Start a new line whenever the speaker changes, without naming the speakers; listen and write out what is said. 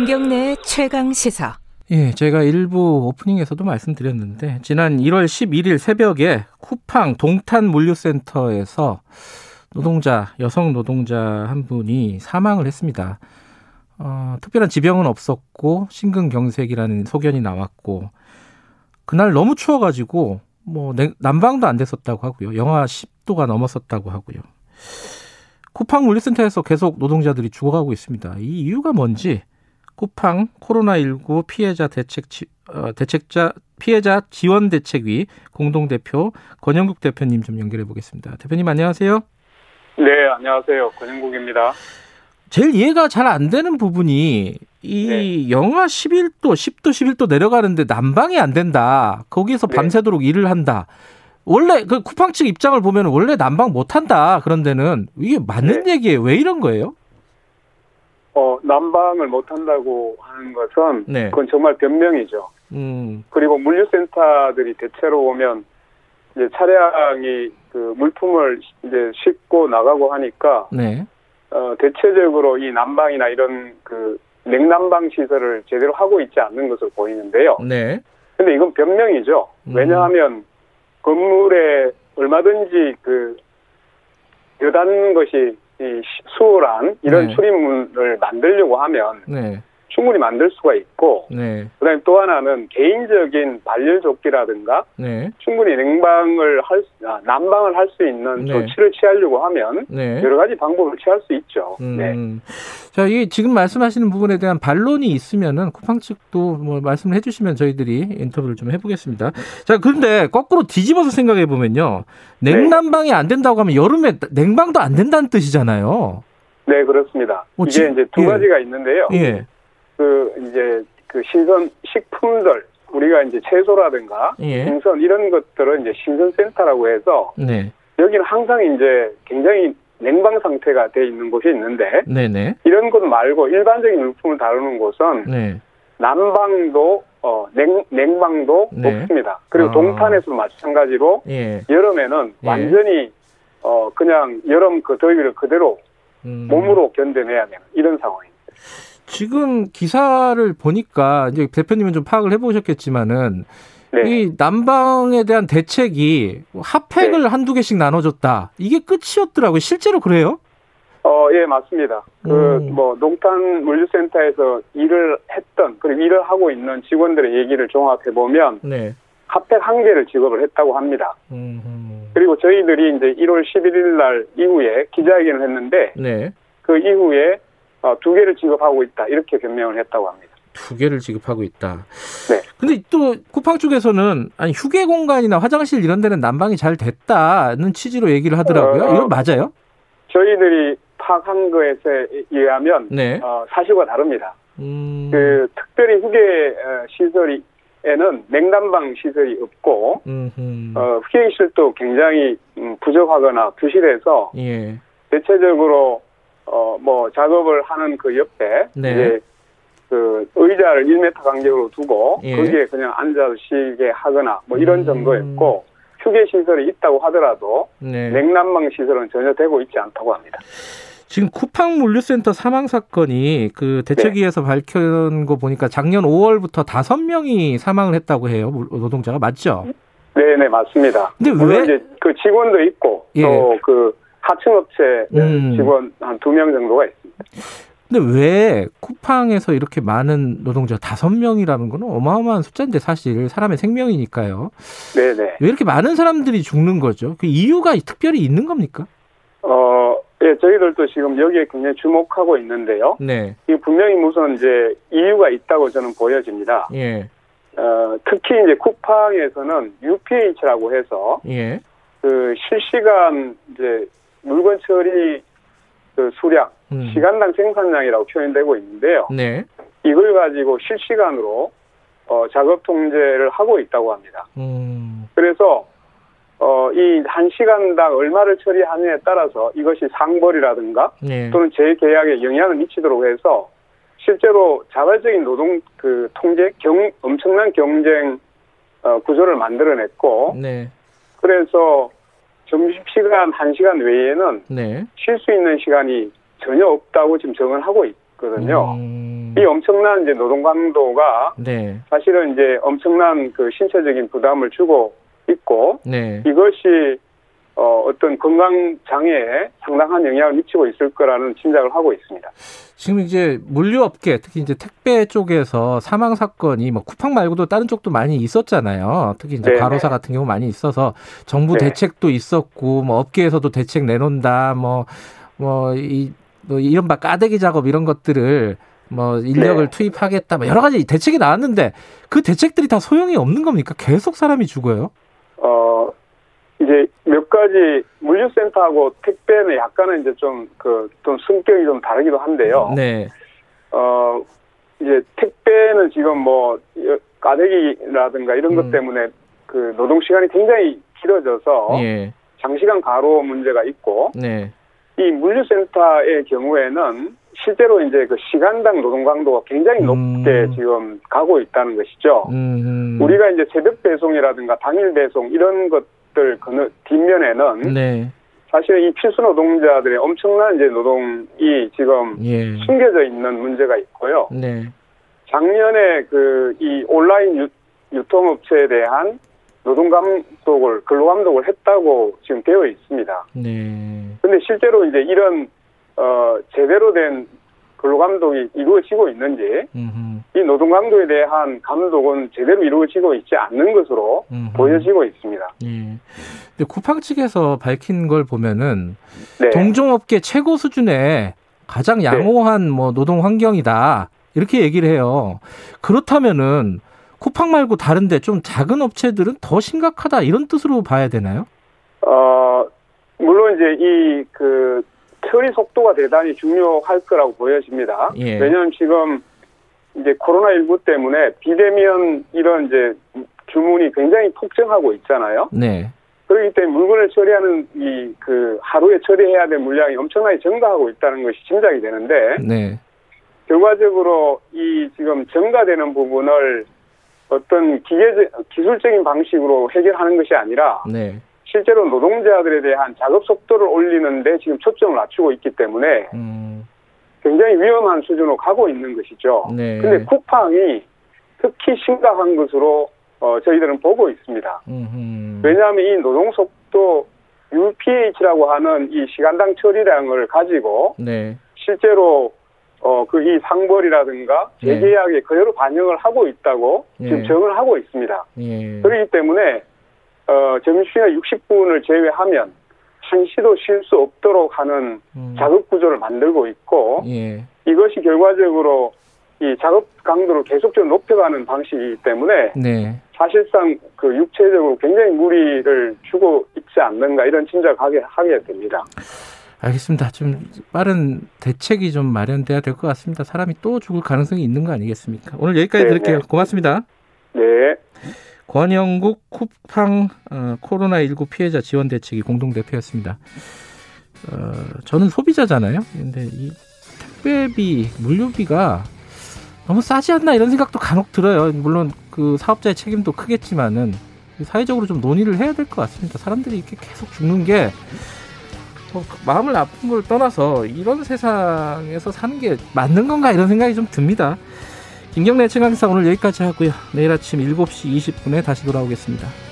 김경래 최강 시사.
예, 제가 일부 오프닝에서도 말씀드렸는데 지난 1월 11일 새벽에 쿠팡 동탄 물류센터에서 노동자 여성 노동자 한 분이 사망을 했습니다. 어, 특별한 지병은 없었고 심근경색이라는 소견이 나왔고 그날 너무 추워가지고 뭐 난방도 안 됐었다고 하고요. 영하 10도가 넘었었다고 하고요. 쿠팡 물류센터에서 계속 노동자들이 죽어가고 있습니다. 이 이유가 뭔지 쿠팡 코로나19 피해자 대책 어, 대책자 피해자 지원 대책위 공동 대표 권영국 대표님 좀 연결해 보겠습니다. 대표님 안녕하세요.
네, 안녕하세요. 권영국입니다.
제일 이해가 잘 안 되는 부분이 이 네. 영하 11도, 10도, 11도 내려가는데 난방이 안 된다. 거기에서 네. 밤새도록 네. 일을 한다. 원래 그 쿠팡 측 입장을 보면 원래 난방 못 한다. 그런 데는 이게 맞는 네. 얘기예요. 왜 이런 거예요?
어, 난방을 못 한다고 하는 것은 네. 그건 정말 변명이죠. 음. 그리고 물류센터들이 대체로 오면 이제 차량이 그 물품을 이제 싣고 나가고 하니까 네. 어, 대체적으로 이 난방이나 이런 그 냉난방 시설을 제대로 하고 있지 않는 것으로 보이는데요. 네. 근데 이건 변명이죠. 음. 왜냐하면 건물에 얼마든지 그 여단 것이 이 수월한 이런 네. 출입문을 만들려고 하면 네. 충분히 만들 수가 있고 네. 그다음에 또 하나는 개인적인 발열조끼라든가 네. 충분히 냉방을 할 아, 난방을 할 수 있는 네. 조치를 취하려고 하면 네. 여러 가지 방법을 취할 수 있죠. 음. 네.
자, 이 지금 말씀하시는 부분에 대한 반론이 있으면은 쿠팡 측도 뭐 말씀을 해주시면 저희들이 인터뷰를 좀 해보겠습니다. 자, 그런데 거꾸로 뒤집어서 생각해 보면요, 냉난방이 안 된다고 하면 여름에 냉방도 안 된다는 뜻이잖아요.
네, 그렇습니다. 어, 이게 지, 이제 두 예. 가지가 있는데요. 예. 그 이제 그 신선 식품들 우리가 이제 채소라든가 예. 생선 이런 것들은 이제 신선센터라고 해서 네. 여기는 항상 이제 굉장히 냉방 상태가 돼 있는 곳이 있는데 네네. 이런 곳 말고 일반적인 물품을 다루는 곳은 네. 난방도 어, 냉, 냉방도 네. 없습니다. 그리고 아. 동탄에서도 마찬가지로 예. 여름에는 예. 완전히 어, 그냥 여름 그 더위를 그대로 음. 몸으로 견뎌내야 되는 이런 상황입니다.
지금 기사를 보니까 이제 대표님은 좀 파악을 해보셨겠지만은 네. 이 난방에 대한 대책이 핫팩을 네. 한두 개씩 나눠줬다. 이게 끝이었더라고요. 실제로 그래요?
어, 예, 맞습니다. 그, 음. 뭐, 농탄 물류센터에서 일을 했던, 그리고 일을 하고 있는 직원들의 얘기를 종합해보면, 네. 핫팩 한 개를 지급을 했다고 합니다. 음. 그리고 저희들이 이제 1월 11일 날 이후에 기자회견을 했는데, 네. 그 이후에 어, 두 개를 지급하고 있다 이렇게 변명을 했다고 합니다.
두 개를 지급하고 있다. 네. 근데 또 쿠팡 쪽에서는 아니 휴게 공간이나 화장실 이런 데는 난방이 잘 됐다는 취지로 얘기를 하더라고요. 어, 이건 맞아요?
저희들이 파악한 것에 의하면 네. 어, 사실과 다릅니다. 음... 그 특별히 휴게 어, 시설이 에는 냉난방 시설이 없고 어, 휴게실도 굉장히 음, 부족하거나 부실해서 예. 대체적으로 어, 뭐, 작업을 하는 그 옆에, 네. 이제, 그, 의자를 1m 간격으로 두고, 예. 거기에 그냥 앉아서 쉬게 하거나, 뭐 이런 음. 정도였고, 휴게 시설이 있다고 하더라도, 네. 냉난방 시설은 전혀 되고 있지 않다고 합니다.
지금 쿠팡 물류센터 사망 사건이 그 대책위에서 네. 밝힌 거 보니까 작년 5월부터 5명이 사망을 했다고 해요. 노동자가 맞죠?
네, 네, 맞습니다. 근데 왜 이제 그 직원도 있고 예. 또그 하층업체 음. 직원 한 두 명 정도가 있습니다.
근데 왜 쿠팡에서 이렇게 많은 노동자 다섯 명이라는 거는 어마어마한 숫자인데 사실 사람의 생명이니까요. 네네. 왜 이렇게 많은 사람들이 죽는 거죠? 그 이유가 특별히 있는 겁니까?
어, 예, 저희들도 지금 여기에 굉장히 주목하고 있는데요. 네. 이 분명히 무슨 이제 이유가 있다고 저는 보여집니다. 예. 어, 특히 이제 쿠팡에서는 UPH라고 해서 예. 그 실시간 이제 물건 처리 그 수량, 음. 시간당 생산량이라고 표현되고 있는데요. 네. 이걸 가지고 실시간으로 어, 작업 통제를 하고 있다고 합니다. 음. 그래서 어, 이 한 시간당 얼마를 처리하느냐에 따라서 이것이 상벌이라든가 네. 또는 재계약에 영향을 미치도록 해서 실제로 자발적인 노동 그 통제 경 엄청난 경쟁 어, 구조를 만들어냈고 네. 그래서 점심시간 1시간 외에는 네. 쉴 수 있는 시간이 전혀 없다고 지금 정을 하고 있거든요. 음. 음. 이 엄청난 이제 노동 강도가 네. 사실은 이제 엄청난 그 신체적인 부담을 주고 있고 네. 이것이 어, 어떤 건강 장애에 상당한 영향을 미치고 있을 거라는 짐작을 하고 있습니다.
지금 이제 물류업계 특히 이제 택배 쪽에서 사망 사건이 뭐 쿠팡 말고도 다른 쪽도 많이 있었잖아요. 특히 이제 네네. 과로사 같은 경우 많이 있어서 정부 네. 대책도 있었고 뭐 업계에서도 대책 내놓는다 뭐 뭐이 뭐 이른바 까대기 작업 이런 것들을 뭐 인력을 네. 투입하겠다 뭐 여러 가지 대책이 나왔는데 그 대책들이 다 소용이 없는 겁니까? 계속 사람이 죽어요?
어 이제 몇 가지 물류센터하고 택배는 약간은 이제 좀 그좀 그, 성격이 좀 다르기도 한데요. 네. 어 이제 택배는 지금 뭐 까대기라든가 이런 음. 것 때문에 그 노동 시간이 굉장히 길어져서 예. 장시간 가로 문제가 있고 네. 이 물류센터의 경우에는 실제로 이제 그 시간당 노동 강도가 굉장히 높게 음. 지금 가고 있다는 것이죠. 음. 우리가 이제 새벽 배송이라든가 당일 배송 이런 것 들 그 뒷면에는 네. 사실 이 필수 노동자들의 엄청난 이제 노동이 지금 예. 숨겨져 있는 문제가 있고요. 네. 작년에 그 이 온라인 유, 유통업체에 대한 노동 감독을 근로 감독을 했다고 지금 되어 있습니다. 네. 근데 실제로 이제 이런 어 제대로 된 근로 감독이 이루어지고 있는지 음흠. 이 노동 감독에 대한 감독은 제대로 이루어지고 있지 않는 것으로 음흠. 보여지고 있습니다. 예.
근데 쿠팡 측에서 밝힌 걸 보면은 네. 동종업계 최고 수준의 가장 네. 양호한 네. 뭐 노동 환경이다 이렇게 얘기를 해요. 그렇다면은 쿠팡 말고 다른데 좀 작은 업체들은 더 심각하다 이런 뜻으로 봐야 되나요?
어 물론 이제 이그 처리 속도가 대단히 중요할 거라고 보여집니다. 예. 왜냐하면 지금 이제 코로나 19 때문에 비대면 이런 이제 주문이 굉장히 폭증하고 있잖아요. 네. 그렇기 때문에 물건을 처리하는 이 그 하루에 처리해야 될 물량이 엄청나게 증가하고 있다는 것이 짐작이 되는데 네. 결과적으로 이 지금 증가되는 부분을 어떤 기계 기술적인 방식으로 해결하는 것이 아니라 네. 실제로 노동자들에 대한 작업 속도를 올리는데 지금 초점을 맞추고 있기 때문에 음. 굉장히 위험한 수준으로 가고 있는 것이죠. 네. 근데 쿠팡이 특히 심각한 것으로 어, 저희들은 보고 있습니다. 음흠. 왜냐하면 이 노동 속도 UPH라고 하는 이 시간당 처리량을 가지고 네. 실제로 어, 그 이 상벌이라든가 예. 재계약에 예. 그대로 반영을 하고 있다고 예. 지금 정을 하고 있습니다. 예. 그렇기 때문에, 어, 점심시간 60분을 제외하면 한시도 쉴 수 없도록 하는 음. 작업 구조를 만들고 있고, 예. 이것이 결과적으로 이 작업 강도를 계속적으로 높여가는 방식이기 때문에, 네. 사실상 그 육체적으로 굉장히 무리를 주고 있지 않는가 이런 짐작하게 하게 됩니다.
알겠습니다. 좀 빠른 대책이 좀 마련돼야 될 것 같습니다. 사람이 또 죽을 가능성이 있는 거 아니겠습니까? 오늘 여기까지 네 들을게요. 네. 고맙습니다.
네.
권영국 쿠팡 어, 코로나19 피해자 지원 대책이 공동 대표였습니다. 어, 저는 소비자잖아요. 근데 이 택배비, 물류비가 너무 싸지 않나 이런 생각도 간혹 들어요. 물론 그 사업자의 책임도 크겠지만은 사회적으로 좀 논의를 해야 될 것 같습니다. 사람들이 이렇게 계속 죽는 게뭐 마음을 아픈 걸 떠나서 이런 세상에서 사는 게 맞는 건가 이런 생각이 좀 듭니다. 김경래 최강사 오늘 여기까지 하고요. 내일 아침 7시 20분에 다시 돌아오겠습니다.